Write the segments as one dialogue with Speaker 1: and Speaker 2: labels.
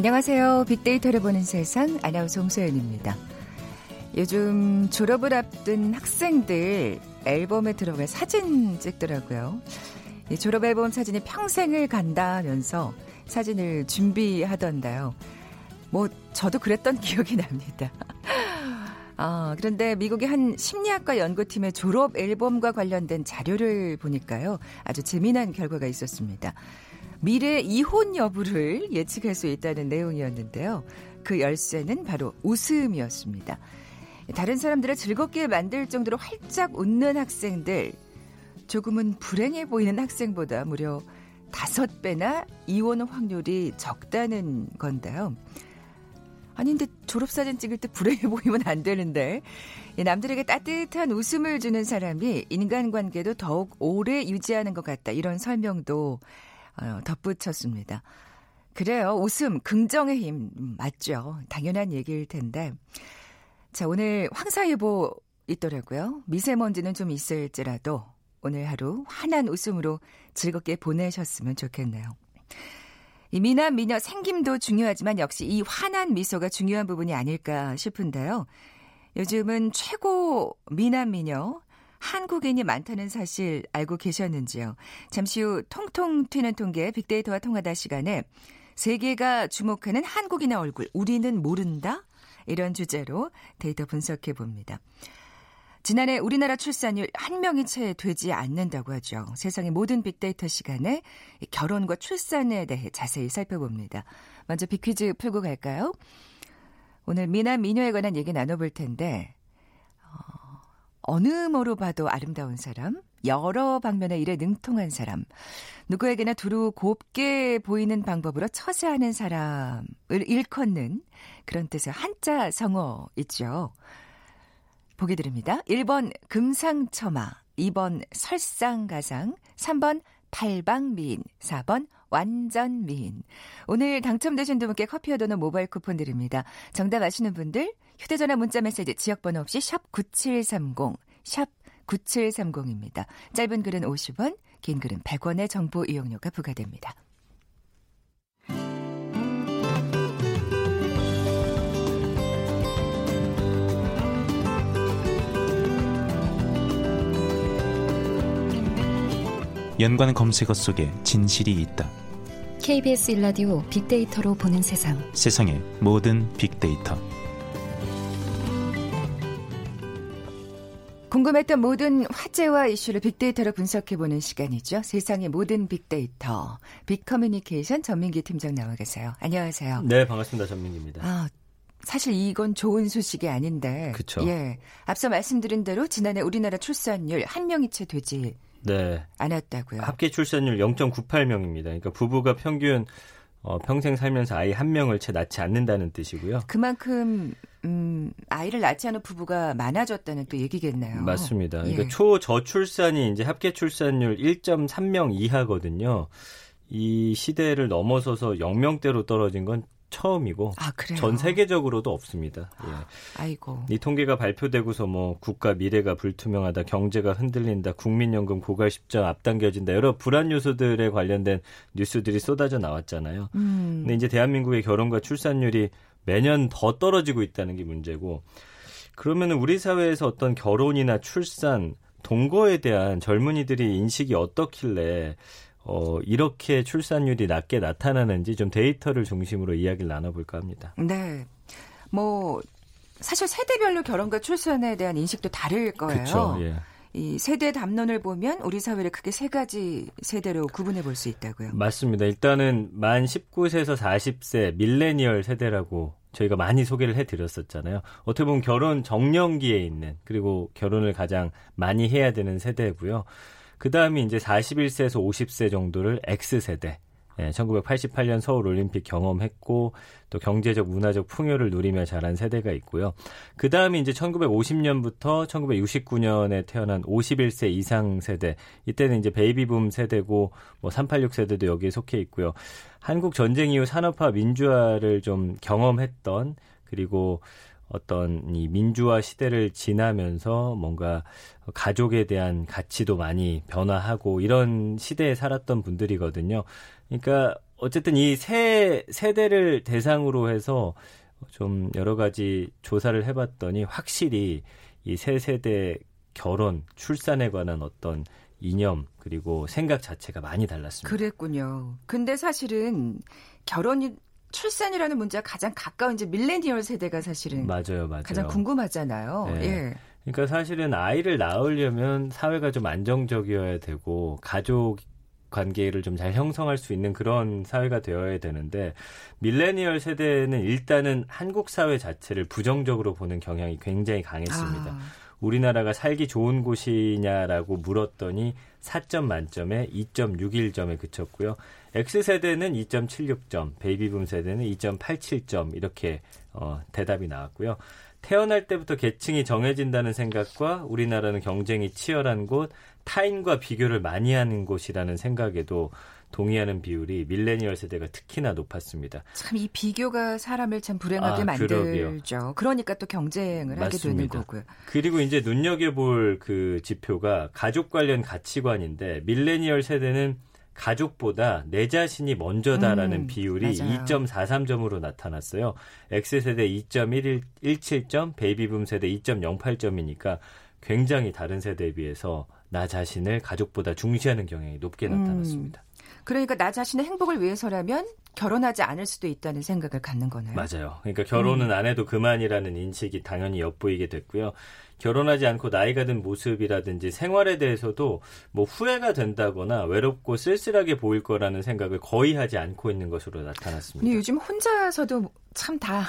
Speaker 1: 안녕하세요. 빅데이터를 보는 세상 아나운서 홍소연입니다. 요즘 졸업을 앞둔 학생들 앨범에 들어갈 사진 찍더라고요. 졸업 앨범 사진이 평생을 간다면서 사진을 준비하던데요. 뭐 저도 그랬던 기억이 납니다. 아, 그런데 미국의 한 심리학과 연구팀의 졸업 앨범과 관련된 자료를 보니까요. 아주 재미난 결과가 있었습니다. 미래 이혼 여부를 예측할 수 있다는 내용이었는데요. 그 열쇠는 바로 웃음이었습니다. 다른 사람들을 즐겁게 만들 정도로 활짝 웃는 학생들, 조금은 불행해 보이는 학생보다 무려 다섯 배나 이혼 확률이 적다는 건데요. 아니, 근데 졸업사진 찍을 때 불행해 보이면 안 되는데, 남들에게 따뜻한 웃음을 주는 사람이 인간관계도 더욱 오래 유지하는 것 같다. 이런 설명도 어, 덧붙였습니다. 그래요. 웃음, 긍정의 힘, 음, 맞죠. 당연한 얘기일 텐데. 자, 오늘 황사예보 있더라고요. 미세먼지는 좀 있을지라도 오늘 하루 환한 웃음으로 즐겁게 보내셨으면 좋겠네요. 이 미남 미녀 생김도 중요하지만 역시 이 환한 미소가 중요한 부분이 아닐까 싶은데요. 요즘은 최고 미남 미녀 한국인이 많다는 사실 알고 계셨는지요? 잠시 후 통통 튀는 통계 빅데이터와 통하다 시간에 세계가 주목하는 한국인의 얼굴 우리는 모른다? 이런 주제로 데이터 분석해 봅니다. 지난해 우리나라 출산율 한 명이 채 되지 않는다고 하죠. 세상의 모든 빅데이터 시간에 결혼과 출산에 대해 자세히 살펴봅니다. 먼저 빅퀴즈 풀고 갈까요? 오늘 미남 미녀에 관한 얘기 나눠볼 텐데 어, 어느 뭐로 봐도 아름다운 사람, 여러 방면의 일에 능통한 사람, 누구에게나 두루 곱게 보이는 방법으로 처세하는 사람을 일컫는 그런 뜻의 한자 성어 있죠. 보기 드립니다. 1번 금상첨화, 2번 설상가상, 3번 팔방미인, 4번 완전 미인. 오늘 당첨되신 두 분께 커피와 도넛 모바일 쿠폰 드립니다. 정답 아시는 분들 휴대전화 문자 메시지 지역번호 없이 샵 9730, 샵 9730입니다. 짧은 글은 50원, 긴 글은 100원의 정보 이용료가 부과됩니다.
Speaker 2: 연관 검색어 속에 진실이 있다.
Speaker 3: KBS 일라디오 빅데이터로 보는 세상.
Speaker 2: 세상의 모든 빅데이터.
Speaker 1: 궁금했던 모든 화제와 이슈를 빅데이터로 분석해보는 시간이죠. 세상의 모든 빅데이터. 빅커뮤니케이션 전민기 팀장 나와 계세요. 안녕하세요.
Speaker 4: 네, 반갑습니다. 전민기입니다. 아,
Speaker 1: 사실 이건 좋은 소식이 아닌데.
Speaker 4: 그쵸.
Speaker 1: 예. 앞서 말씀드린 대로 지난해 우리나라 출산율 한 명이 채 되지 네. 않았다고요.
Speaker 4: 합계 출산율 0.98명입니다. 그러니까 부부가 평균 어, 평생 살면서 아이 한 명을 채 낳지 않는다는 뜻이고요.
Speaker 1: 그만큼 음, 아이를 낳지 않은 부부가 많아졌다는 또 얘기겠네요.
Speaker 4: 맞습니다. 그러니까 예. 초저출산이 이제 합계 출산율 1.3명 이하거든요. 이 시대를 넘어서서 0명대로 떨어진 건 처음이고
Speaker 1: 아,
Speaker 4: 전 세계적으로도 없습니다. 예.
Speaker 1: 아이고.
Speaker 4: 이 통계가 발표되고서 뭐 국가 미래가 불투명하다, 경제가 흔들린다, 국민연금 고갈 십자 앞당겨진다 여러 불안 요소들에 관련된 뉴스들이 쏟아져 나왔잖아요. 음. 근데 이제 대한민국의 결혼과 출산율이 매년 더 떨어지고 있다는 게 문제고 그러면 우리 사회에서 어떤 결혼이나 출산 동거에 대한 젊은이들이 인식이 어떻길래 어, 이렇게 출산율이 낮게 나타나는지 좀 데이터를 중심으로 이야기를 나눠볼까 합니다.
Speaker 1: 네. 뭐, 사실 세대별로 결혼과 출산에 대한 인식도 다를 거예요.
Speaker 4: 그렇죠. 예.
Speaker 1: 이 세대 담론을 보면 우리 사회를 크게 세 가지 세대로 구분해 볼 수 있다고요.
Speaker 4: 맞습니다. 일단은 만 19세에서 40세 밀레니얼 세대라고 저희가 많이 소개를 해드렸었잖아요. 어떻게 보면 결혼 정년기에 있는 그리고 결혼을 가장 많이 해야 되는 세대고요. 그 다음이 이제 41세에서 50세 정도를 X세대. 예, 1988년 서울 올림픽 경험했고 또 경제적 문화적 풍요를 누리며 자란 세대가 있고요. 그 다음이 이제 1950년부터 1969년에 태어난 51세 이상 세대. 이때는 이제 베이비붐 세대고 뭐 386 세대도 여기에 속해 있고요. 한국 전쟁 이후 산업화 민주화를 좀 경험했던 그리고 어떤 이 민주화 시대를 지나면서 뭔가 가족에 대한 가치도 많이 변화하고 이런 시대에 살았던 분들이거든요. 그러니까 어쨌든 이 세 세대를 대상으로 해서 좀 여러 가지 조사를 해봤더니 확실히 이 세 세대 결혼, 출산에 관한 어떤 이념 그리고 생각 자체가 많이 달랐습니다.
Speaker 1: 그랬군요. 근데 사실은 결혼이 출산이라는 문제가 가장 가까운 이제 밀레니얼 세대가 사실은
Speaker 4: 맞아요, 맞아요.
Speaker 1: 가장 궁금하잖아요.
Speaker 4: 네.
Speaker 1: 예.
Speaker 4: 그러니까 사실은 아이를 낳으려면 사회가 좀 안정적이어야 되고 가족 관계를 좀 잘 형성할 수 있는 그런 사회가 되어야 되는데 밀레니얼 세대는 일단은 한국 사회 자체를 부정적으로 보는 경향이 굉장히 강했습니다.
Speaker 1: 아,
Speaker 4: 우리나라가 살기 좋은 곳이냐라고 물었더니 4점 만점에 2.61점에 그쳤고요. X세대는 2.76점, 베이비붐 세대는 2.87점 이렇게 어, 대답이 나왔고요. 태어날 때부터 계층이 정해진다는 생각과 우리나라는 경쟁이 치열한 곳, 타인과 비교를 많이 하는 곳이라는 생각에도 동의하는 비율이 밀레니얼 세대가 특히나 높았습니다.
Speaker 1: 참 이 비교가 사람을 참 불행하게
Speaker 4: 아,
Speaker 1: 만들죠. 그러니까 또 경쟁을 하게 되는
Speaker 4: 맞습니다.
Speaker 1: 거고요.
Speaker 4: 그리고 이제 눈여겨볼 그 지표가 가족 관련 가치관인데 밀레니얼 세대는 가족보다 내 자신이 먼저다라는
Speaker 1: 음,
Speaker 4: 비율이
Speaker 1: 맞아요.
Speaker 4: 2.43점으로 나타났어요. X세대 2.17점, 베이비붐 세대 2.08점이니까 굉장히 다른 세대에 비해서 나 자신을 가족보다 중시하는 경향이 높게
Speaker 1: 음.
Speaker 4: 나타났습니다.
Speaker 1: 그러니까 나 자신의 행복을 위해서라면 결혼하지 않을 수도 있다는 생각을 갖는 거네요.
Speaker 4: 맞아요. 그러니까 결혼은 안 해도 그만이라는 인식이 당연히 엿보이게 됐고요. 결혼하지 않고 나이가 든 모습이라든지 생활에 대해서도 뭐 후회가 된다거나 외롭고 쓸쓸하게 보일 거라는 생각을 거의 하지 않고 있는 것으로
Speaker 1: 근데
Speaker 4: 나타났습니다.
Speaker 1: 요즘 혼자서도 참 다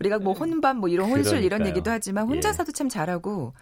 Speaker 1: 우리가 뭐 혼밥 뭐 이런 혼술 이런
Speaker 4: 그러니까요.
Speaker 1: 얘기도 하지만 혼자서도 참 잘하고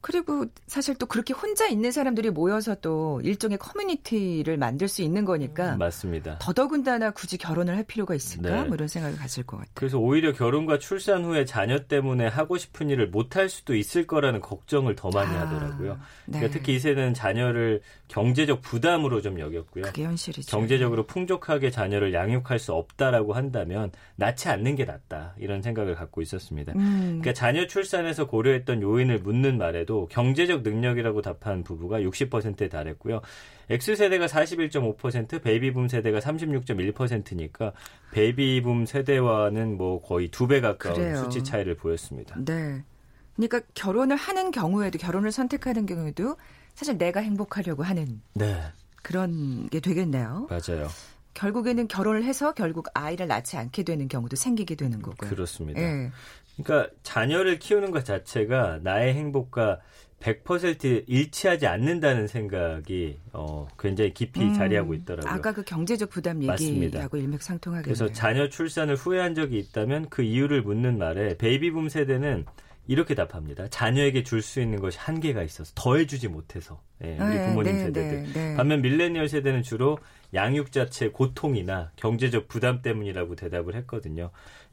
Speaker 1: 그리고 사실 또 그렇게 혼자 있는 사람들이 모여서 또 일종의 커뮤니티를 만들 수 있는 거니까
Speaker 4: 맞습니다.
Speaker 1: 더더군다나 굳이 결혼을 할 필요가 있을까?
Speaker 4: 네.
Speaker 1: 뭐 이런 생각을 가질 것 같아요.
Speaker 4: 그래서 오히려 결혼과 출산 후에 자녀 때문에 하고 싶은 일을 못 할 수도 있을 거라는 걱정을 더 많이
Speaker 1: 아,
Speaker 4: 하더라고요.
Speaker 1: 네.
Speaker 4: 그러니까 특히 이 세대는 자녀를 경제적 부담으로 좀 여겼고요.
Speaker 1: 그게 현실이죠.
Speaker 4: 경제적으로 풍족하게 자녀를 양육할 수 없다라고 한다면 낳지 않는 게 낫다 이런 생각을 갖고 있었습니다.
Speaker 1: 음,
Speaker 4: 그러니까 자녀 출산에서 고려했던 요인을 묻는 말에도 경제적 능력이라고 답한 부부가 60%에 달했고요. X세대가 41.5%, 베이비붐 세대가 36.1%니까 베이비붐 세대와는 뭐 거의 두 배 가까운
Speaker 1: 그래요.
Speaker 4: 수치 차이를 보였습니다.
Speaker 1: 네. 그러니까 결혼을 하는 경우에도 결혼을 선택하는 경우에도 사실 내가 행복하려고 하는
Speaker 4: 네,
Speaker 1: 그런 게 되겠네요.
Speaker 4: 맞아요.
Speaker 1: 결국에는 결혼을 해서 결국 아이를 낳지 않게 되는 경우도 생기게 되는 거고요.
Speaker 4: 그렇습니다.
Speaker 1: 예.
Speaker 4: 그러니까 자녀를 키우는 것 자체가 나의 행복과 100% 일치하지 않는다는 생각이 어, 굉장히 깊이
Speaker 1: 음,
Speaker 4: 자리하고 있더라고요.
Speaker 1: 아까 그 경제적 부담. 얘기하고 일맥상통하겠네요.
Speaker 4: 그래서 자녀 출산을 후회한 적이 있다면 그 이유를 묻는 말에 베이비붐 세대는 이렇게 답합니다. 자녀에게 줄 수 있는 것이 한계가 있어서 더해주지 못해서 예, 우리
Speaker 1: 네,
Speaker 4: 부모님
Speaker 1: 네,
Speaker 4: 세대들.
Speaker 1: 네, 네.
Speaker 4: 반면 밀레니얼 세대는 주로 양육 자체의 고통이나 경제적 부담 때문이라고 대답을 했거든요.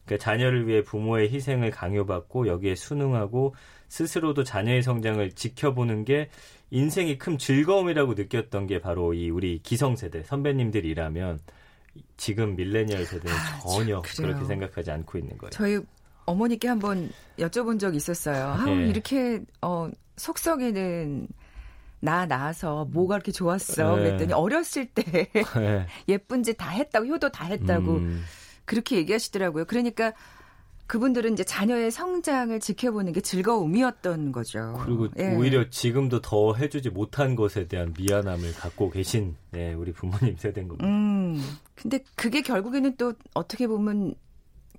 Speaker 4: 그러니까 자녀를 위해 부모의 희생을 강요받고 여기에 순응하고 스스로도 자녀의 성장을 지켜보는 게 인생이 큰 즐거움이라고 느꼈던 게 바로 이 우리 기성세대 선배님들이라면 지금 밀레니얼 세대는
Speaker 1: 아, 참,
Speaker 4: 전혀
Speaker 1: 그래요.
Speaker 4: 그렇게 생각하지 않고 있는 거예요.
Speaker 1: 저희 어머니께 한번 여쭤본 적 있었어요. 아,
Speaker 4: 예.
Speaker 1: 이렇게 어, 속썩이는 나 낳아서 뭐가 그렇게 좋았어?
Speaker 4: 네.
Speaker 1: 그랬더니 어렸을 때
Speaker 4: 네.
Speaker 1: 예쁜 짓 다 했다고 효도 다 했다고
Speaker 4: 음,
Speaker 1: 그렇게 얘기하시더라고요. 그러니까 그분들은 이제 자녀의 성장을 지켜보는 게 즐거움이었던 거죠.
Speaker 4: 그리고
Speaker 1: 예.
Speaker 4: 오히려 지금도 더 해주지 못한 것에 대한 미안함을 갖고 계신 네, 우리 부모님 세대인 겁니다.
Speaker 1: 음. 근데 그게 결국에는 또 어떻게 보면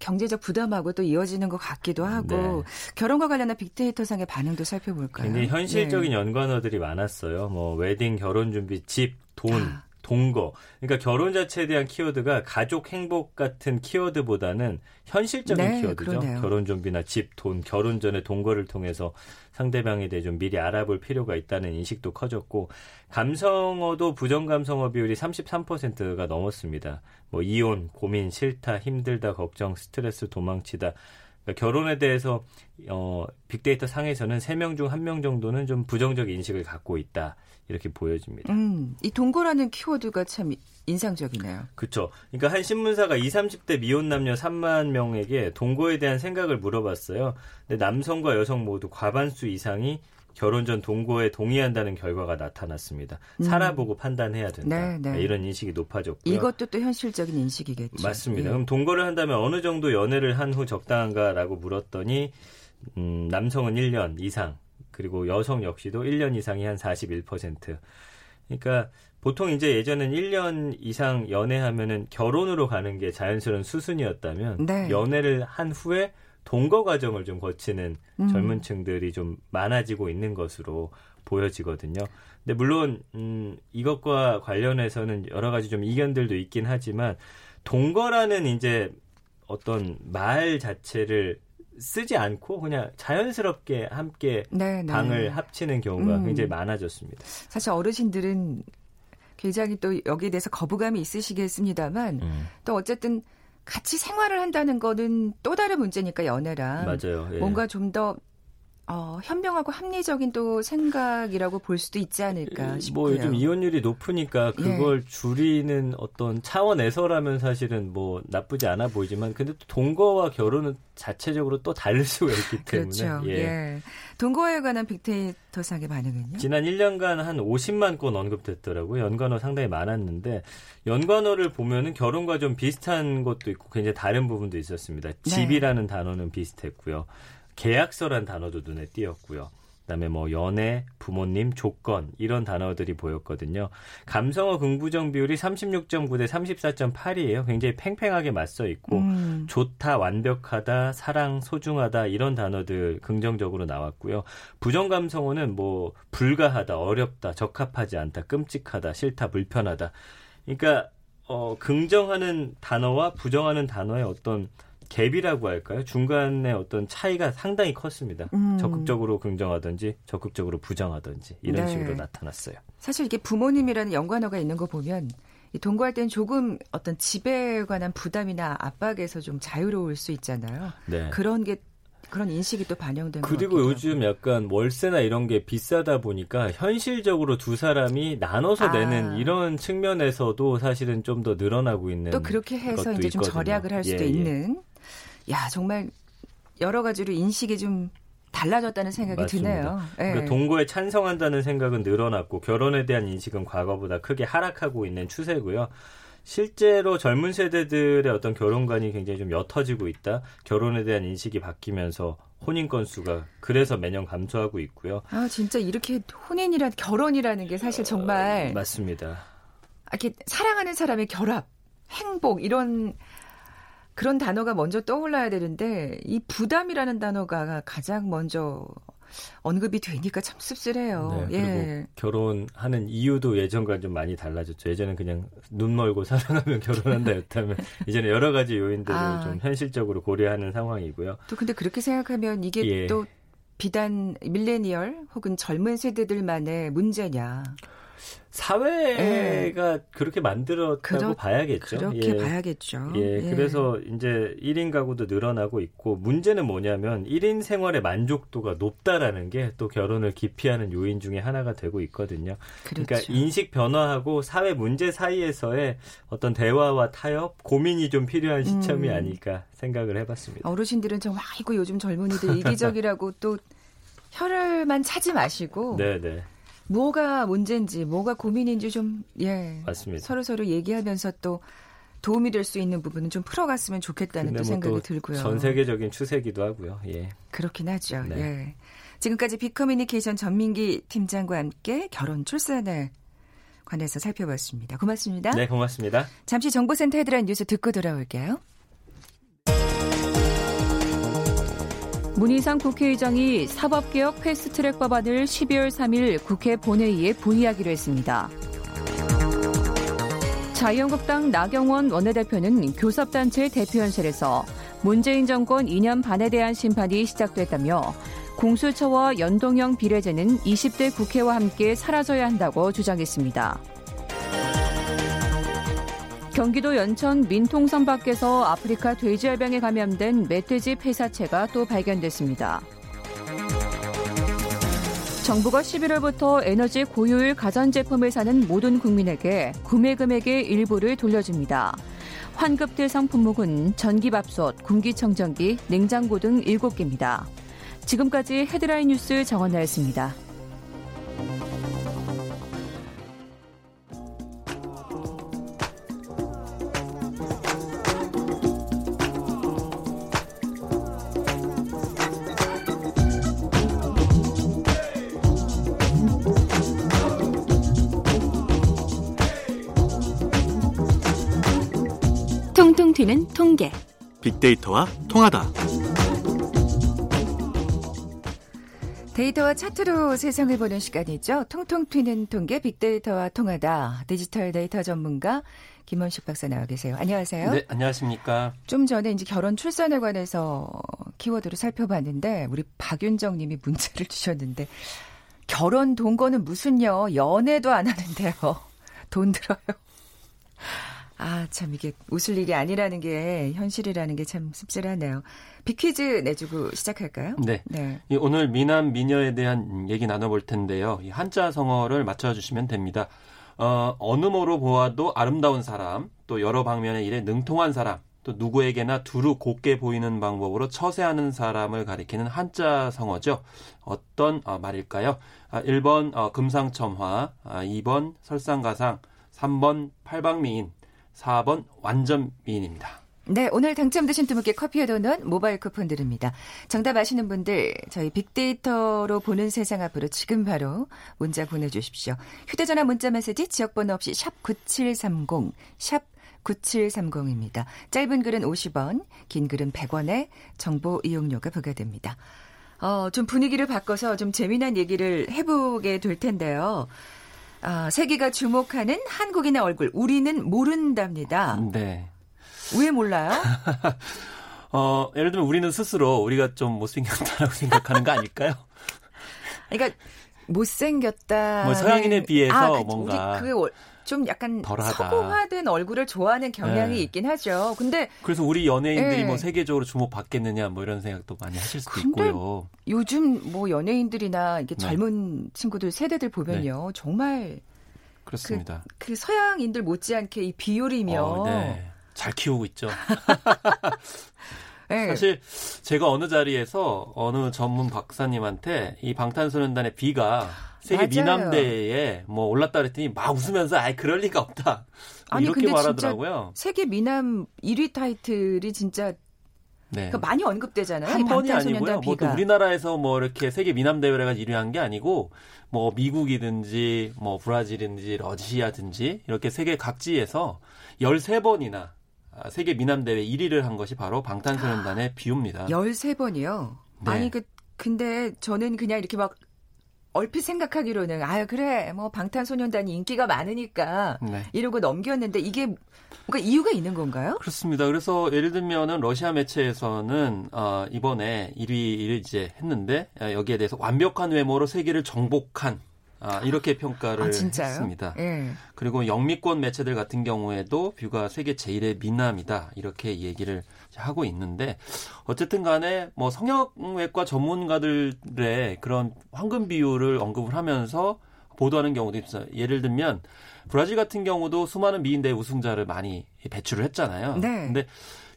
Speaker 1: 경제적 부담하고 또 이어지는 것 같기도 하고
Speaker 4: 네.
Speaker 1: 결혼과 관련한 빅데이터상의 반응도 살펴볼까요?
Speaker 4: 굉장히 현실적인
Speaker 1: 네.
Speaker 4: 연관어들이 많았어요. 뭐 웨딩, 결혼 준비, 집, 돈,
Speaker 1: 아.
Speaker 4: 동거. 그러니까 결혼 자체에 대한 키워드가 가족 행복 같은 키워드보다는 현실적인
Speaker 1: 네,
Speaker 4: 키워드죠.
Speaker 1: 그러네요.
Speaker 4: 결혼 준비나 집, 돈, 결혼 전에 동거를 통해서 상대방에 대해 좀 미리 알아볼 필요가 있다는 인식도 커졌고 감성어도 부정 감성어 비율이 33%가 넘었습니다. 뭐 이혼, 고민, 싫다, 힘들다, 걱정, 스트레스, 도망치다. 그러니까 결혼에 대해서 어, 빅데이터 상에서는 3명 중 1명 정도는 좀 부정적 인식을 갖고 있다. 이렇게 보여집니다.
Speaker 1: 음, 이 동거라는 키워드가 참 인상적이네요.
Speaker 4: 그렇죠. 그러니까 한 신문사가 20, 30대 미혼 남녀 3만 명에게 동거에 대한 생각을 물어봤어요. 근데 남성과 여성 모두 과반수 이상이 결혼 전 동거에 동의한다는 결과가 나타났습니다.
Speaker 1: 음.
Speaker 4: 살아보고 판단해야 된다.
Speaker 1: 네, 네.
Speaker 4: 이런 인식이 높아졌고요.
Speaker 1: 이것도 또 현실적인 인식이겠죠.
Speaker 4: 맞습니다.
Speaker 1: 예.
Speaker 4: 그럼 동거를 한다면 어느 정도 연애를 한 후 적당한가라고 물었더니 음, 남성은 1년 이상 그리고 여성 역시도 1년 이상이 한 41%. 그러니까 보통 이제 예전엔 1년 이상 연애하면은 결혼으로 가는 게 자연스러운 수순이었다면
Speaker 1: 네.
Speaker 4: 연애를 한 후에 동거 과정을 좀 거치는
Speaker 1: 음.
Speaker 4: 젊은 층들이 좀 많아지고 있는 것으로 보여지거든요. 근데 물론 음 이것과 관련해서는 여러 가지 좀 이견들도 있긴 하지만 동거라는 이제 어떤 말 자체를 쓰지 않고 그냥 자연스럽게 함께
Speaker 1: 네, 네.
Speaker 4: 방을 합치는 경우가
Speaker 1: 음.
Speaker 4: 굉장히 많아졌습니다.
Speaker 1: 사실 어르신들은 굉장히 또 여기에 대해서 거부감이 있으시겠습니다만 또 어쨌든 같이 생활을 한다는 거는 또 다른 문제니까 연애랑
Speaker 4: 맞아요. 예.
Speaker 1: 뭔가 좀 더 어, 현명하고 합리적인 또 생각이라고 볼 수도 있지 않을까 싶고요.
Speaker 4: 뭐 요즘 이혼율이 높으니까 그걸 줄이는 어떤 차원에서라면 사실은 뭐 나쁘지 않아 보이지만 근데 또 동거와 결혼은 자체적으로 또 다를 수가 있기 때문에
Speaker 1: 그렇죠. 예. 동거에 관한 빅데이터상의 반응은요?
Speaker 4: 지난 1년간 한 50만 건 언급됐더라고요. 연관어 상당히 많았는데 연관어를 보면은 결혼과 좀 비슷한 것도 있고 굉장히 다른 부분도 있었습니다.
Speaker 1: 네.
Speaker 4: 집이라는 단어는 비슷했고요. 계약서란 단어도 눈에 띄었고요. 그다음에 뭐 연애, 부모님, 조건 이런 단어들이 보였거든요. 감성어 긍부정 비율이 36.9 대 34.8이에요. 굉장히 팽팽하게 맞서 있고
Speaker 1: 음,
Speaker 4: 좋다, 완벽하다, 사랑, 소중하다 이런 단어들 긍정적으로 나왔고요. 부정 감성어는 뭐 불가하다, 어렵다, 적합하지 않다, 끔찍하다, 싫다, 불편하다. 그러니까 어 긍정하는 단어와 부정하는 단어의 어떤 갭이라고 할까요? 중간에 어떤 차이가 상당히 컸습니다.
Speaker 1: 음.
Speaker 4: 적극적으로 긍정하든지 적극적으로 부정하든지 이런
Speaker 1: 네.
Speaker 4: 식으로 나타났어요.
Speaker 1: 사실 이게 부모님이라는 연관어가 있는 거 보면 이 동거할 땐 조금 어떤 집에 관한 부담이나 압박에서 좀 자유로울 수 있잖아요.
Speaker 4: 네.
Speaker 1: 그런 게 그런 인식이 또 반영된 것
Speaker 4: 그리고 요즘
Speaker 1: 하고.
Speaker 4: 약간 월세나 이런 게 비싸다 보니까 현실적으로 두 사람이 나눠서
Speaker 1: 아.
Speaker 4: 내는 이런 측면에서도 사실은 좀 더 늘어나고 있는
Speaker 1: 또 그렇게 해서 이제 좀
Speaker 4: 있거든요.
Speaker 1: 절약을 할 수도
Speaker 4: 예, 예.
Speaker 1: 있는 야 정말 여러 가지로 인식이 좀 달라졌다는 생각이
Speaker 4: 맞습니다.
Speaker 1: 드네요. 예.
Speaker 4: 그러니까 동거에 찬성한다는 생각은 늘어났고 결혼에 대한 인식은 과거보다 크게 하락하고 있는 추세고요. 실제로 젊은 세대들의 어떤 결혼관이 굉장히 좀 옅어지고 있다. 결혼에 대한 인식이 바뀌면서 혼인 건수가 그래서 매년 감소하고 있고요.
Speaker 1: 아 진짜 이렇게 혼인이라 결혼이라는 게 사실 정말
Speaker 4: 맞습니다.
Speaker 1: 이렇게 사랑하는 사람의 결합, 행복 이런 그런 단어가 먼저 떠올라야 되는데 이 부담이라는 단어가 가장 먼저 언급이 되니까 참 씁쓸해요.
Speaker 4: 네, 그리고
Speaker 1: 예.
Speaker 4: 결혼하는 이유도 예전과 좀 많이 달라졌죠. 예전엔 그냥 눈 멀고 사랑하면 결혼한다였다면 이제는 여러 가지 요인들을
Speaker 1: 아.
Speaker 4: 좀 현실적으로 고려하는 상황이고요.
Speaker 1: 또 근데 그렇게 생각하면 이게
Speaker 4: 예.
Speaker 1: 또 비단 밀레니얼 혹은 젊은 세대들만의 문제냐.
Speaker 4: 사회가 그렇게 만들었다고
Speaker 1: 예. 그렇-
Speaker 4: 봐야겠죠.
Speaker 1: 그렇게
Speaker 4: 예.
Speaker 1: 봐야겠죠.
Speaker 4: 예, 그래서 이제 1인 가구도 늘어나고 있고 문제는 뭐냐면 1인 생활의 만족도가 높다라는 게 또 결혼을 기피하는 요인 중에 하나가 되고 있거든요.
Speaker 1: 그렇죠.
Speaker 4: 그러니까 인식 변화하고 사회 문제 사이에서의 어떤 대화와 타협, 고민이 좀 필요한 시점이
Speaker 1: 음.
Speaker 4: 아닐까 생각을 해 봤습니다.
Speaker 1: 어르신들은 정말 아이고 요즘 젊은이들 이기적이라고 또 혈을만 차지 마시고
Speaker 4: 네, 네,
Speaker 1: 뭐가 문제인지 뭐가 고민인지 좀 예.
Speaker 4: 맞습니다.
Speaker 1: 서로 서로 얘기하면서 또 도움이 될 수 있는 부분은 좀 풀어갔으면 좋겠다는
Speaker 4: 또뭐
Speaker 1: 생각이
Speaker 4: 또
Speaker 1: 들고요.
Speaker 4: 전 세계적인 추세기도 하고요. 예.
Speaker 1: 그렇긴 하죠.
Speaker 4: 네.
Speaker 1: 예. 지금까지 빅커뮤니케이션 전민기 팀장과 함께 결혼 출산에 관해서 살펴봤습니다. 고맙습니다.
Speaker 4: 네, 고맙습니다.
Speaker 1: 잠시 정보센터 헤드라인 뉴스 듣고 돌아올게요.
Speaker 5: 문희상 국회의장이 사법개혁 패스트트랙 법안을 12월 3일 국회 본회의에 부의하기로 했습니다. 자유한국당 나경원 원내대표는 교섭단체 대표연설에서 문재인 정권 2년 반에 대한 심판이 시작됐다며 공수처와 연동형 비례제는 20대 국회와 함께 사라져야 한다고 주장했습니다. 경기도 연천 민통선 밖에서 아프리카 돼지열병에 감염된 멧돼지 폐사체가 또 발견됐습니다. 정부가 11월부터 에너지 고효율 가전제품을 사는 모든 국민에게 구매 금액의 일부를 돌려줍니다. 환급될 상품목은 전기밥솥, 공기청정기, 냉장고 등 7개입니다. 지금까지 헤드라인 뉴스 정원나였습니다.
Speaker 3: 튀는 통계.
Speaker 6: 빅데이터와 통하다.
Speaker 1: 데이터와 차트로 세상을 보는 시간이죠. 통통 튀는 통계 빅데이터와 통하다. 디지털 데이터 전문가 김원식 박사 나와 계세요. 안녕하세요.
Speaker 7: 네, 안녕하십니까.
Speaker 1: 좀 전에 이제 결혼 출산에 관해서 키워드로 살펴봤는데 우리 박윤정 님이 문자를 주셨는데 결혼 동거는 무슨요? 연애도 안 하는데요. 돈 들어요. 아, 참, 이게 웃을 일이 아니라는 게 현실이라는 게 참 씁쓸하네요. 빅퀴즈 내주고 시작할까요?
Speaker 7: 네.
Speaker 1: 네.
Speaker 7: 이 오늘 미남 미녀에 대한 얘기 나눠볼 텐데요. 이 한자 성어를 맞춰주시면 됩니다. 어, 어느 모로 보아도 아름다운 사람, 또 여러 방면의 일에 능통한 사람, 또 누구에게나 두루 곱게 보이는 방법으로 처세하는 사람을 가리키는 한자 성어죠. 어떤 어, 말일까요? 아, 1번 어, 금상첨화, 아, 2번 설상가상, 3번 팔방미인, 4번 완전 미인입니다.
Speaker 1: 네, 오늘 당첨되신 두 분께 커피와 도넛 모바일 쿠폰 드립니다. 정답 아시는 분들 저희 빅데이터로 보는 세상 앞으로 지금 바로 문자 보내주십시오. 휴대전화 문자 메시지 지역번호 없이 샵 9730, 샵 9730입니다. 짧은 글은 50원, 긴 글은 100원에 정보 이용료가 부과됩니다. 어, 좀 분위기를 바꿔서 좀 재미난 얘기를 해보게 될 텐데요. 아, 세계가 주목하는 한국인의 얼굴, 우리는 모른답니다.
Speaker 7: 네.
Speaker 1: 왜 몰라요?
Speaker 7: 어, 예를 들면 우리는 스스로 우리가 좀 못생겼다라고 생각하는 거 아닐까요?
Speaker 1: 그러니까 못생겼다.
Speaker 7: 뭐 서양인에 비해서
Speaker 1: 아, 그,
Speaker 7: 뭔가
Speaker 1: 우리 그 좀 약간
Speaker 7: 덜하다.
Speaker 1: 서구화된 얼굴을 좋아하는 경향이
Speaker 7: 네.
Speaker 1: 있긴 하죠. 근데
Speaker 7: 그래서 우리 연예인들이
Speaker 1: 예.
Speaker 7: 뭐 세계적으로 주목받겠느냐 뭐 이런 생각도 많이 하실 수도 있고요.
Speaker 1: 요즘 뭐 연예인들이나 이게
Speaker 7: 네.
Speaker 1: 젊은 친구들 세대들 보면요. 정말
Speaker 7: 그렇습니다.
Speaker 1: 그 서양인들 못지않게 이 비율이며
Speaker 7: 어, 네. 잘 키우고 있죠.
Speaker 1: 예.
Speaker 7: 사실 제가 어느 자리에서 어느 전문 박사님한테 이 방탄소년단의 비가 세계
Speaker 1: 맞아요.
Speaker 7: 미남대에 뭐 올랐다 그랬더니 막 웃으면서 아이 그럴 리가 없다. 뭐
Speaker 1: 아니,
Speaker 7: 이렇게
Speaker 1: 근데
Speaker 7: 말하더라고요.
Speaker 1: 세계 미남 1위 타이틀이 진짜
Speaker 7: 네.
Speaker 1: 그러니까 많이 언급되잖아요. 한이
Speaker 7: 번이 아니고요. 뭐 또. 우리나라에서 뭐 이렇게 세계 미남 대회가 1위한 게 아니고 뭐 미국이든지 뭐 브라질이든지 러시아든지 이렇게 세계 각지에서 13번이나 세계 미남 대회 1위를 한 것이 바로 방탄소년단의 비유입니다.
Speaker 1: 13번이요.
Speaker 7: 네.
Speaker 1: 아니 그 근데 저는 그냥 이렇게 막 얼핏 생각하기로는 아유 그래 뭐 방탄소년단이 인기가 많으니까
Speaker 7: 네.
Speaker 1: 이러고 넘겼는데 이게 뭔가 이유가 있는 건가요?
Speaker 7: 그렇습니다. 그래서 예를 들면은 러시아 매체에서는 어, 이번에 1위를 이제 했는데 어, 여기에 대해서 완벽한 외모로 세계를 정복한 아, 이렇게 평가를
Speaker 1: 아?
Speaker 7: 했습니다.
Speaker 1: 예.
Speaker 7: 그리고 영미권 매체들 같은 경우에도 뷰가 세계 제일의 미남이다 이렇게 얘기를 하고 있는데 어쨌든 간에 뭐 성형외과 전문가들의 그런 황금 비율을 언급을 하면서 보도하는 경우도 있어요. 예를 들면 브라질 같은 경우도 수많은 미인대회 우승자를 많이 배출을 했잖아요.
Speaker 1: 네.
Speaker 7: 근데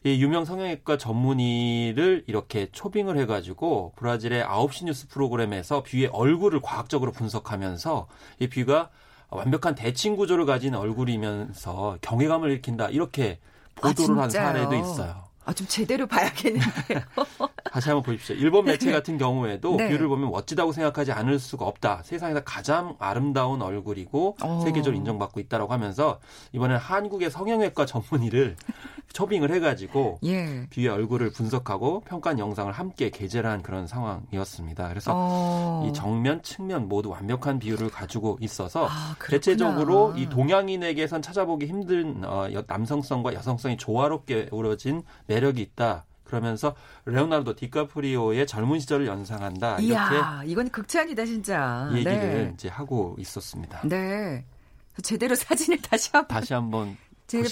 Speaker 7: 이 유명 성형외과 전문의를 이렇게 초빙을 해가지고 브라질의 9시 뉴스 프로그램에서 뷔의 얼굴을 과학적으로 분석하면서 이 뷔가 완벽한 대칭 구조를 가진 얼굴이면서 경외감을 일으킨다 이렇게 보도를
Speaker 1: 아,
Speaker 7: 한? 사례도 있어요.
Speaker 1: 아 좀 제대로 봐야겠는데요.
Speaker 7: 다시 한번 보십시오. 일본 매체 같은 경우에도
Speaker 1: 네.
Speaker 7: 뷔를 보면 멋지다고 생각하지 않을 수가 없다. 세상에서 가장 아름다운 얼굴이고
Speaker 1: 어.
Speaker 7: 세계적으로 인정받고 있다라고 하면서 이번엔 한국의 성형외과 전문의를 초빙을 해가지고
Speaker 1: 예.
Speaker 7: 뷰의 얼굴을 분석하고 평가한 영상을 함께 게재를 한 그런 상황이었습니다. 그래서
Speaker 1: 어.
Speaker 7: 이 정면, 측면 모두 완벽한 비율을 가지고 있어서
Speaker 1: 아.
Speaker 7: 대체적으로 이 동양인에게선 찾아보기 힘든 어, 여- 남성성과 여성성이 조화롭게 어우러진 매력이 있다. 그러면서 레오나르도 디카프리오의 젊은 시절을 연상한다. 이렇게
Speaker 1: 이야, 이건 극찬이다 진짜.
Speaker 7: 얘기를
Speaker 1: 네.
Speaker 7: 이제 하고 있었습니다.
Speaker 1: 네. 제대로 사진을 다시 한번
Speaker 7: 다시 한번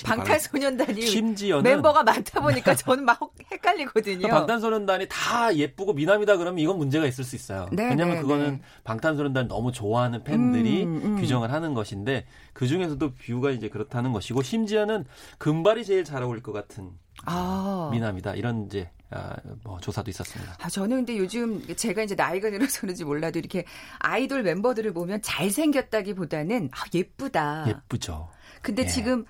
Speaker 1: 방탄소년단이
Speaker 7: 심지어는
Speaker 1: 멤버가 많다 보니까 저는 막 헷갈리거든요.
Speaker 7: 그러니까 방탄소년단이 다 예쁘고 미남이다 그러면 이건 문제가 있을 수 있어요.
Speaker 1: 네,
Speaker 7: 왜냐하면
Speaker 1: 네,
Speaker 7: 그거는
Speaker 1: 네.
Speaker 7: 방탄소년단 너무 좋아하는 팬들이
Speaker 1: 음, 음.
Speaker 7: 규정을 하는 것인데 그 중에서도 뷰가 이제 그렇다는 것이고 심지어는 금발이 제일 잘 어울릴 것 같은
Speaker 1: 아.
Speaker 7: 미남이다 이런 이제 아, 뭐 조사도 있었습니다.
Speaker 1: 아, 저는 근데 요즘 제가 이제 나이가 들어서 그런지 몰라도 이렇게 아이돌 멤버들을 보면 잘생겼다기보다는 아, 예쁘다.
Speaker 7: 예쁘죠.
Speaker 1: 근데
Speaker 7: 예.
Speaker 1: 지금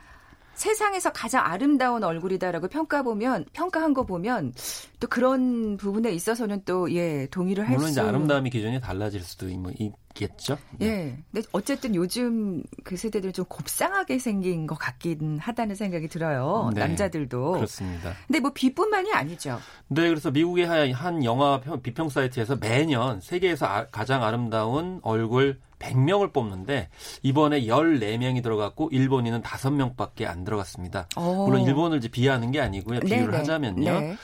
Speaker 1: 세상에서 가장 아름다운 얼굴이다라고 평가 보면 평가한 거 보면 또 그런 부분에 있어서는 또 예 동의를 할 수.
Speaker 7: 물론 이제 아름다움의 기준이 달라질 수도 뭐 있겠죠. 네.
Speaker 1: 예. 근데 어쨌든 요즘 그 세대들 좀 곱상하게 생긴 것 같긴 하다는 생각이 들어요.
Speaker 7: 네.
Speaker 1: 남자들도.
Speaker 7: 그렇습니다.
Speaker 1: 근데 뭐 비뿐만이 아니죠.
Speaker 7: 네, 그래서 미국의 한- 한 영화 평- 비평 사이트에서 매년 세계에서 아- 가장 아름다운 얼굴 100명을 뽑는데 이번에 14명이 들어갔고 일본인은 5명밖에 안 들어갔습니다.
Speaker 1: 어.
Speaker 7: 물론 일본을 이제 비하하는 게 아니고요. 비유를
Speaker 1: 네네.
Speaker 7: 하자면요.
Speaker 1: 네.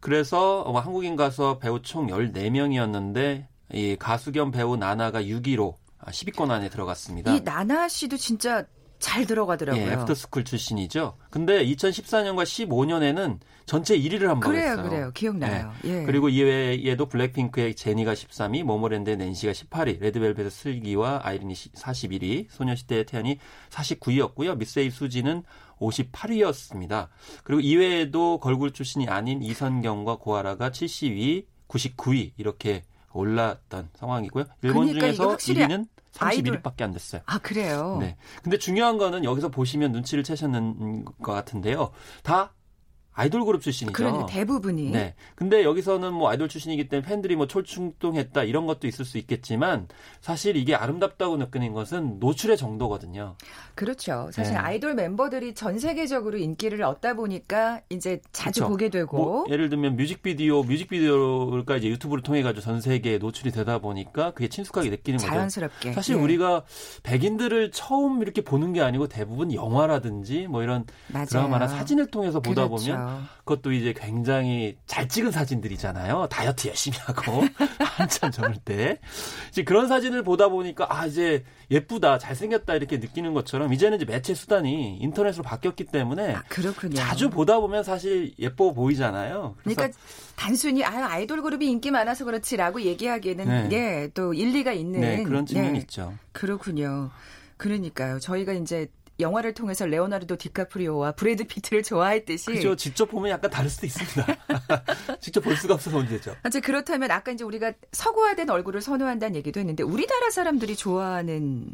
Speaker 7: 그래서 뭐 한국인 가수 배우 총 14명이었는데 이 가수 겸 배우 나나가 6위로 10위권 안에 들어갔습니다.
Speaker 1: 이 나나 씨도 진짜 잘 들어가더라고요.
Speaker 7: 예, 애프터스쿨 출신이죠. 근데 2014년과 15년에는 전체 1위를 한번
Speaker 1: 그래요,
Speaker 7: 했어요.
Speaker 1: 그래요. 기억나요. 예.
Speaker 7: 그리고 이외에도 블랙핑크의 제니가 13위, 모모랜드의 낸시가 18위, 레드벨벳의 슬기와 아이린이 41위, 소녀시대의 태연이 49위였고요. 미세이 수지는 58위였습니다. 그리고 이외에도 걸그룹 출신이 아닌 이선경과 고아라가 70위, 99위 이렇게 올랐던 상황이고요. 일본
Speaker 1: 그러니까
Speaker 7: 중에서
Speaker 1: 확실히
Speaker 7: 1위는
Speaker 1: 아이돌.
Speaker 7: 31위밖에 안 됐어요.
Speaker 1: 아 그래요.
Speaker 7: 네. 근데 중요한 거는 여기서 보시면 눈치를 채셨는 것 같은데요. 다 아이돌 그룹 출신이죠.
Speaker 1: 그러니 대부분이
Speaker 7: 네. 근데 여기서는 뭐 아이돌 출신이기 때문에 팬들이 뭐 철충동했다 이런 것도 있을 수 있겠지만 사실 이게 아름답다고 느끼는 것은 노출의 정도거든요.
Speaker 1: 그렇죠. 사실
Speaker 7: 네.
Speaker 1: 아이돌 멤버들이 전 세계적으로 인기를 얻다 보니까 이제 자주
Speaker 7: 그렇죠.
Speaker 1: 보게 되고
Speaker 7: 뭐 예를 들면 뮤직비디오, 뮤직비디오가 이제 유튜브를 통해 가지고 전 세계에 노출이 되다 보니까 그게 친숙하게 느끼는 거죠.
Speaker 1: 자연스럽게.
Speaker 7: 사실
Speaker 1: 예.
Speaker 7: 우리가 백인들을 처음 이렇게 보는 게 아니고 대부분 영화라든지 뭐 이런
Speaker 1: 맞아요.
Speaker 7: 드라마나 사진을 통해서 보다
Speaker 1: 그렇죠.
Speaker 7: 보면 그것도 이제 굉장히 잘 찍은 사진들이잖아요. 다이어트 열심히 하고 한참 젊을 때 이제 그런 사진을 보다 보니까 아 이제 예쁘다, 잘생겼다 이렇게 느끼는 것처럼 이제는 이제 매체 수단이 인터넷으로 바뀌었기 때문에
Speaker 1: 아, 그렇군요.
Speaker 7: 자주 보다 보면 사실 예뻐 보이잖아요.
Speaker 1: 그러니까 단순히 아 아이돌 그룹이 인기 많아서 그렇지라고 얘기하기에는
Speaker 7: 네.
Speaker 1: 예, 또 일리가 있는
Speaker 7: 네 그런 측면이
Speaker 1: 예,
Speaker 7: 있죠.
Speaker 1: 그렇군요. 그러니까요. 저희가 이제 영화를 통해서 레오나르도 디카프리오와 브래드 피트를 좋아했듯이
Speaker 7: 그죠. 직접 보면 약간 다를 수도 있습니다. 직접 볼 수가 없어서 문제죠.
Speaker 1: 이제 그렇다면 아까 이제 우리가 서구화된 얼굴을 선호한다는 얘기도 했는데 우리나라 사람들이 좋아하는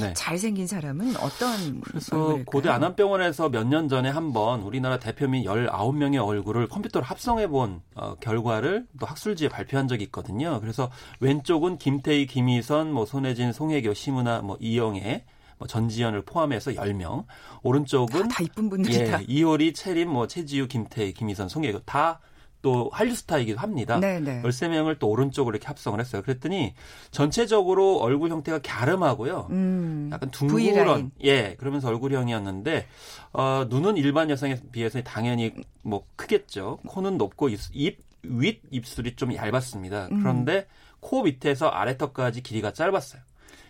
Speaker 7: 네.
Speaker 1: 잘생긴 사람은 어떤
Speaker 7: 그래서
Speaker 1: 얼굴일까요?
Speaker 7: 고대 안암병원에서 몇 년 전에 한번 우리나라 대표 미인 19명의 얼굴을 컴퓨터로 합성해 본 어, 결과를 또 학술지에 발표한 적이 있거든요. 그래서 왼쪽은 김태희, 김희선, 뭐 손예진, 송혜교, 심은하, 뭐 이영애, 뭐 전지현을 포함해서 10명. 오른쪽은
Speaker 1: 아, 다 이쁜 분들이다.
Speaker 7: 예, 이효리, 채림, 뭐 최지우, 김태희, 김희선, 송혜교 다또 한류 스타이기도 합니다.
Speaker 1: 네, 네.
Speaker 7: 13명을 또 오른쪽으로 이렇게 합성을 했어요. 그랬더니 전체적으로 얼굴 형태가 갸름하고요.
Speaker 1: 음.
Speaker 7: 약간
Speaker 1: V라인.
Speaker 7: 둥그런 예 그러면서 얼굴형이었는데 어, 눈은 일반 여성에 비해서 당연히 뭐 크겠죠 코는 높고 입 윗 입술이 좀 얇았습니다
Speaker 1: 음.
Speaker 7: 그런데 코 밑에서 아래턱까지 길이가 짧았어요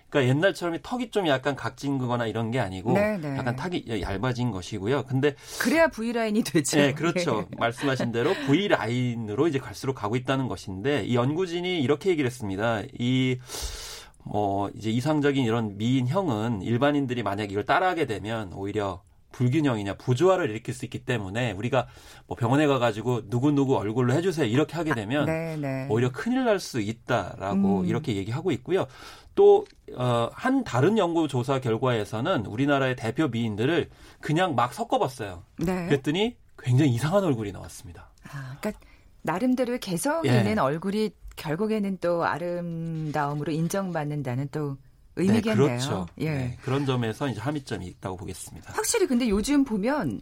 Speaker 7: 그러니까 옛날처럼 턱이 좀 약간 각진 거나 이런 게 아니고
Speaker 1: 네, 네.
Speaker 7: 약간 턱이 얇아진 것이고요 근데
Speaker 1: 그래야 V 라인이 되죠.
Speaker 7: 네, 그렇죠. 말씀하신 대로 V 라인으로 이제 갈수록 가고 있다는 것인데 이 연구진이 이렇게 얘기를 했습니다. 이뭐 이제 이상적인 이런 미인형은 일반인들이 만약 이걸 따라하게 되면 오히려 불균형이냐 부조화를 일으킬 수 있기 때문에 우리가 뭐 병원에 가가지고 누구 누구 얼굴로 해주세요 이렇게 하게 되면
Speaker 1: 네, 네.
Speaker 7: 오히려 큰일 날 수 있다라고
Speaker 1: 음.
Speaker 7: 이렇게 얘기하고 있고요. 또, 어, 한 다른 연구 조사 결과에서는 우리나라의 대표 미인들을 그냥 막 섞어봤어요.
Speaker 1: 네.
Speaker 7: 그랬더니 굉장히 이상한 얼굴이 나왔습니다.
Speaker 1: 아, 그러니까 나름대로의 개성
Speaker 7: 예.
Speaker 1: 있는 얼굴이 결국에는 또 아름다움으로 인정받는다는 또
Speaker 7: 네,
Speaker 1: 의미겠네요.
Speaker 7: 그렇죠.
Speaker 1: 예.
Speaker 7: 네, 그런 점에서 이제 함의점이 있다고 보겠습니다.
Speaker 1: 확실히 근데 요즘 보면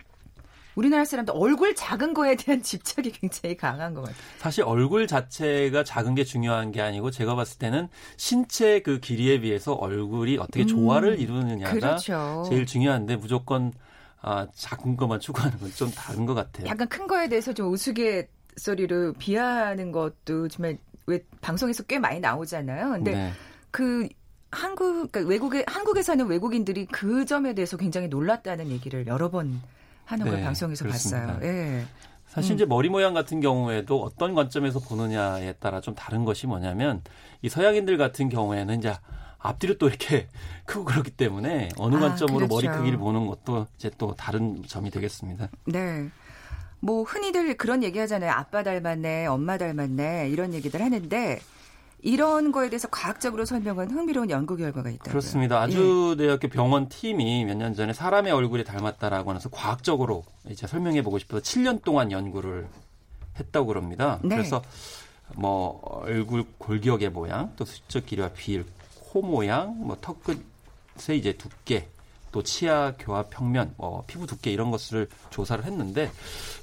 Speaker 1: 우리나라 사람들 얼굴 작은 거에 대한 집착이 굉장히 강한 것 같아요.
Speaker 7: 사실 얼굴 자체가 작은 게 중요한 게 아니고 제가 봤을 때는 신체 그 길이에 비해서 얼굴이 어떻게
Speaker 1: 음,
Speaker 7: 조화를 이루느냐가
Speaker 1: 그렇죠.
Speaker 7: 제일 중요한데 무조건 아, 작은 것만 추구하는 건 좀 다른 것 같아요.
Speaker 1: 약간 큰 거에 대해서 좀 우스갯소리로 비하하는 것도 정말 왜 방송에서 꽤 많이 나오잖아요. 근데
Speaker 7: 네.
Speaker 1: 그 한국 그러니까 외국에 한국에 사는 외국인들이 그 점에 대해서 굉장히 놀랐다는 얘기를 여러 번 하는 걸
Speaker 7: 네,
Speaker 1: 방송에서
Speaker 7: 그렇습니다.
Speaker 1: 봤어요. 예.
Speaker 7: 사실
Speaker 1: 음.
Speaker 7: 이제 머리 모양 같은 경우에도 어떤 관점에서 보느냐에 따라 좀 다른 것이 뭐냐면 이 서양인들 같은 경우에는 이제 앞뒤로 또 이렇게 크고 그렇기 때문에 어느
Speaker 1: 아,
Speaker 7: 관점으로 머리
Speaker 1: 그렇죠.
Speaker 7: 크기를 보는 것도 이제 또 다른 점이 되겠습니다.
Speaker 1: 네. 뭐 흔히들 그런 얘기 하잖아요. 아빠 닮았네, 엄마 닮았네 이런 얘기들 하는데 이런 거에 대해서 과학적으로 설명한 흥미로운 연구 결과가 있다고요.
Speaker 7: 그렇습니다. 아주대학교 병원 팀이 몇 년 전에 사람의 얼굴이 닮았다라고 하면서 과학적으로 이제 설명해 보고 싶어서 7년 동안 연구를 했다고 그럽니다.
Speaker 1: 네.
Speaker 7: 그래서 뭐 얼굴 골격의 모양, 또 수적 길이와 비율, 코 모양, 뭐 턱끝의 이제 두께, 또 치아 교합 평면, 뭐 피부 두께 이런 것을 조사를 했는데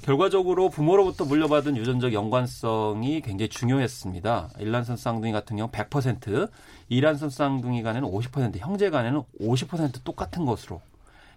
Speaker 7: 결과적으로 부모로부터 물려받은 유전적 연관성이 굉장히 중요했습니다. 일란선 쌍둥이 같은 경우 100%, 이란선 쌍둥이 간에는 50%, 형제 간에는 50% 똑같은 것으로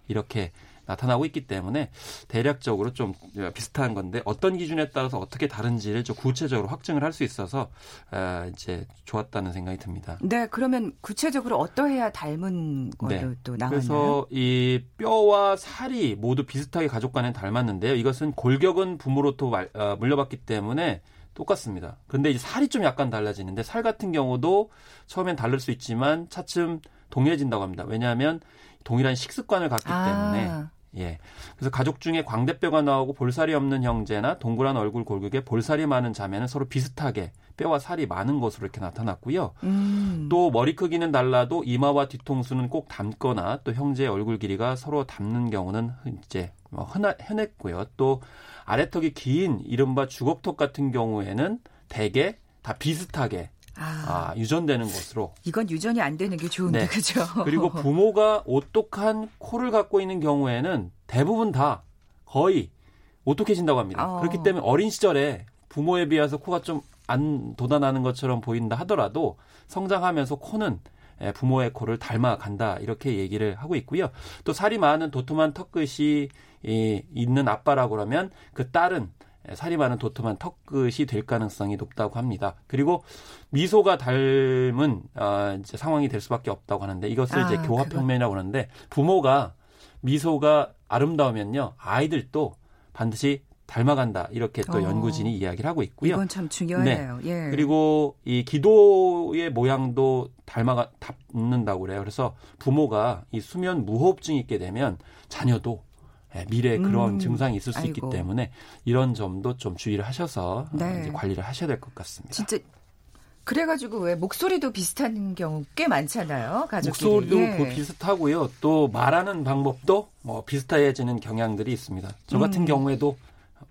Speaker 7: 이렇게 나타나고 있기 때문에 대략적으로 좀 비슷한 건데 어떤 기준에 따라서 어떻게 다른지를 좀 구체적으로 확증을 할 수 있어서 아, 이제 좋았다는 생각이 듭니다.
Speaker 1: 네, 그러면 구체적으로 어떠해야 닮은 걸로
Speaker 7: 네.
Speaker 1: 또 나왔나요?
Speaker 7: 그래서 이 뼈와 살이 모두 비슷하게 가족 간에 닮았는데요. 이것은 골격은 부모로부터 말- 어, 물려받기 때문에 똑같습니다. 근데 이제 살이 좀 약간 달라지는데 살 같은 경우도 처음엔 다를 수 있지만 차츰 동일해진다고 합니다. 왜냐하면 동일한 식습관을 갖기 때문에
Speaker 1: 아,
Speaker 7: 예. 그래서 가족 중에 광대뼈가 나오고 볼살이 없는 형제나 동그란 얼굴 골격에 볼살이 많은 자매는 서로 비슷하게 뼈와 살이 많은 것으로 이렇게 나타났고요.
Speaker 1: 음.
Speaker 7: 또 머리 크기는 달라도 이마와 뒤통수는 꼭 닮거나 또 형제의 얼굴 길이가 서로 닮는 경우는 이제 뭐 흔하, 흔했고요. 또 아래턱이 긴 이른바 주걱턱 같은 경우에는 대개 다 비슷하게
Speaker 1: 아,
Speaker 7: 아, 유전되는 것으로
Speaker 1: 이건 유전이 안 되는 게 좋은데
Speaker 7: 네.
Speaker 1: 그죠?
Speaker 7: 그리고 부모가 오똑한 코를 갖고 있는 경우에는 대부분 다 거의 오똑해진다고 합니다.
Speaker 1: 어.
Speaker 7: 그렇기 때문에 어린 시절에 부모에 비해서 코가 좀 안 돋아나는 것처럼 보인다 하더라도 성장하면서 코는 예, 부모의 코를 닮아간다 이렇게 얘기를 하고 있고요. 또 살이 많은 도톰한 턱끝이 이, 있는 아빠라고 그러면 그 딸은 예, 살이 많은 도톰한 턱끝이 될 가능성이 높다고 합니다. 그리고 미소가 닮은 아, 이제 상황이 될 수밖에 없다고 하는데 이것을 이제
Speaker 1: 아,
Speaker 7: 교합평면이라고 그러는데 부모가 미소가 아름다우면요 아이들도 반드시 닮아간다 이렇게 또
Speaker 1: 어.
Speaker 7: 연구진이 이야기를 하고 있고요.
Speaker 1: 이건 참 중요해요. 예.
Speaker 7: 그리고 이 기도의 모양도 닮아가 닮는다고 그래요. 그래서 부모가 이 수면 무호흡증이 있게 되면 자녀도 예, 미래에 그런
Speaker 1: 음,
Speaker 7: 증상이 있을 수
Speaker 1: 아이고.
Speaker 7: 있기 때문에 이런 점도 좀 주의를 하셔서 어,
Speaker 1: 네.
Speaker 7: 관리를 하셔야 될 것 같습니다.
Speaker 1: 진짜 그래가지고 왜 목소리도 비슷한 경우 꽤 많잖아요. 가족끼리.
Speaker 7: 목소리도
Speaker 1: 예.
Speaker 7: 그 비슷하고요. 또 말하는 방법도 뭐 비슷해지는 경향들이 있습니다. 저 같은
Speaker 1: 음.
Speaker 7: 경우에도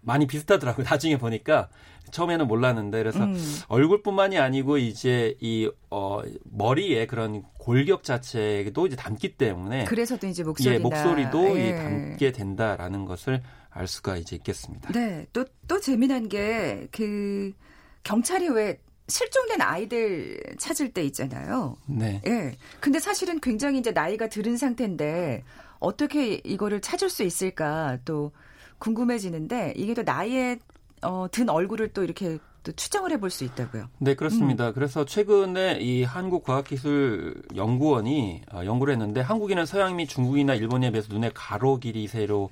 Speaker 7: 많이 비슷하더라고요. 나중에 보니까 처음에는 몰랐는데 그래서
Speaker 1: 음.
Speaker 7: 얼굴뿐만이 아니고 이제 이 어, 머리에 그런 골격 자체도 이제 닮기 때문에
Speaker 1: 그래서도 이제 목소리나
Speaker 7: 예, 목소리도
Speaker 1: 예.
Speaker 7: 이 닮게 된다라는 것을 알 수가 이제 있겠습니다.
Speaker 1: 네, 또, 또 재미난 게, 그, 경찰이 왜 실종된 아이들 찾을 때 있잖아요.
Speaker 7: 네.
Speaker 1: 예. 근데 사실은 굉장히 이제 나이가 들은 상태인데, 어떻게 이거를 찾을 수 있을까 또 궁금해지는데, 이게 또 나이에, 어, 든 얼굴을 또 이렇게 또 추정을 해볼 수 있다고요.
Speaker 7: 네, 그렇습니다.
Speaker 1: 음.
Speaker 7: 그래서 최근에 이 한국과학기술연구원이 어, 연구를 했는데 한국인은 서양 및 중국이나 일본에 비해서 눈의 가로 길이 세로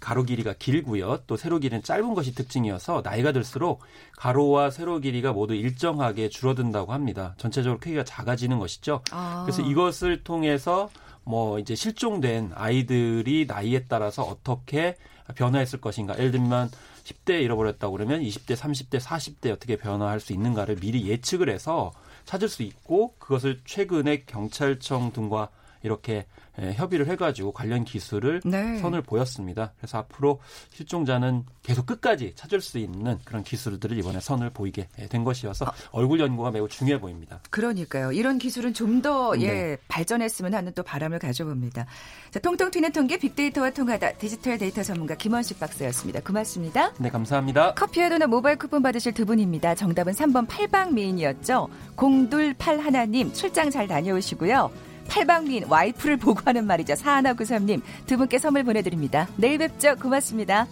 Speaker 7: 가로 길이가 길고요. 또 세로 길이는 짧은 것이 특징이어서 나이가 들수록 가로와 세로 길이가 모두 일정하게 줄어든다고 합니다. 전체적으로 크기가 작아지는 것이죠.
Speaker 1: 아.
Speaker 7: 그래서 이것을 통해서 뭐 이제 실종된 아이들이 나이에 따라서 어떻게 변화했을 것인가. 예를 들면 10대 잃어버렸다고 그러면 20대, 30대, 40대 어떻게 변화할 수 있는가를 미리 예측을 해서 찾을 수 있고 그것을 최근에 경찰청 등과 이렇게 에, 협의를 해가지고 관련 기술을
Speaker 1: 네.
Speaker 7: 선을 보였습니다. 그래서 앞으로 실종자는 계속 끝까지 찾을 수 있는 그런 기술들을 이번에 선을 보이게 된 것이어서
Speaker 1: 아.
Speaker 7: 얼굴 연구가 매우 중요해 보입니다.
Speaker 1: 그러니까요. 이런 기술은 좀더 예,
Speaker 7: 네.
Speaker 1: 발전했으면 하는 또 바람을 가져봅니다. 자, 통통 튀는 통계 빅데이터와 통하다 디지털 데이터 전문가 김원식 박사였습니다. 고맙습니다.
Speaker 7: 네, 감사합니다.
Speaker 1: 커피와 도넛 모바일 쿠폰 받으실 두 분입니다. 정답은 3번 팔방미인이었죠. 0281님 출장 잘 다녀오시고요. 팔방미인 와이프를 보고 하는 말이죠. 4193님 두 분께 선물 보내드립니다. 내일 뵙죠. 고맙습니다.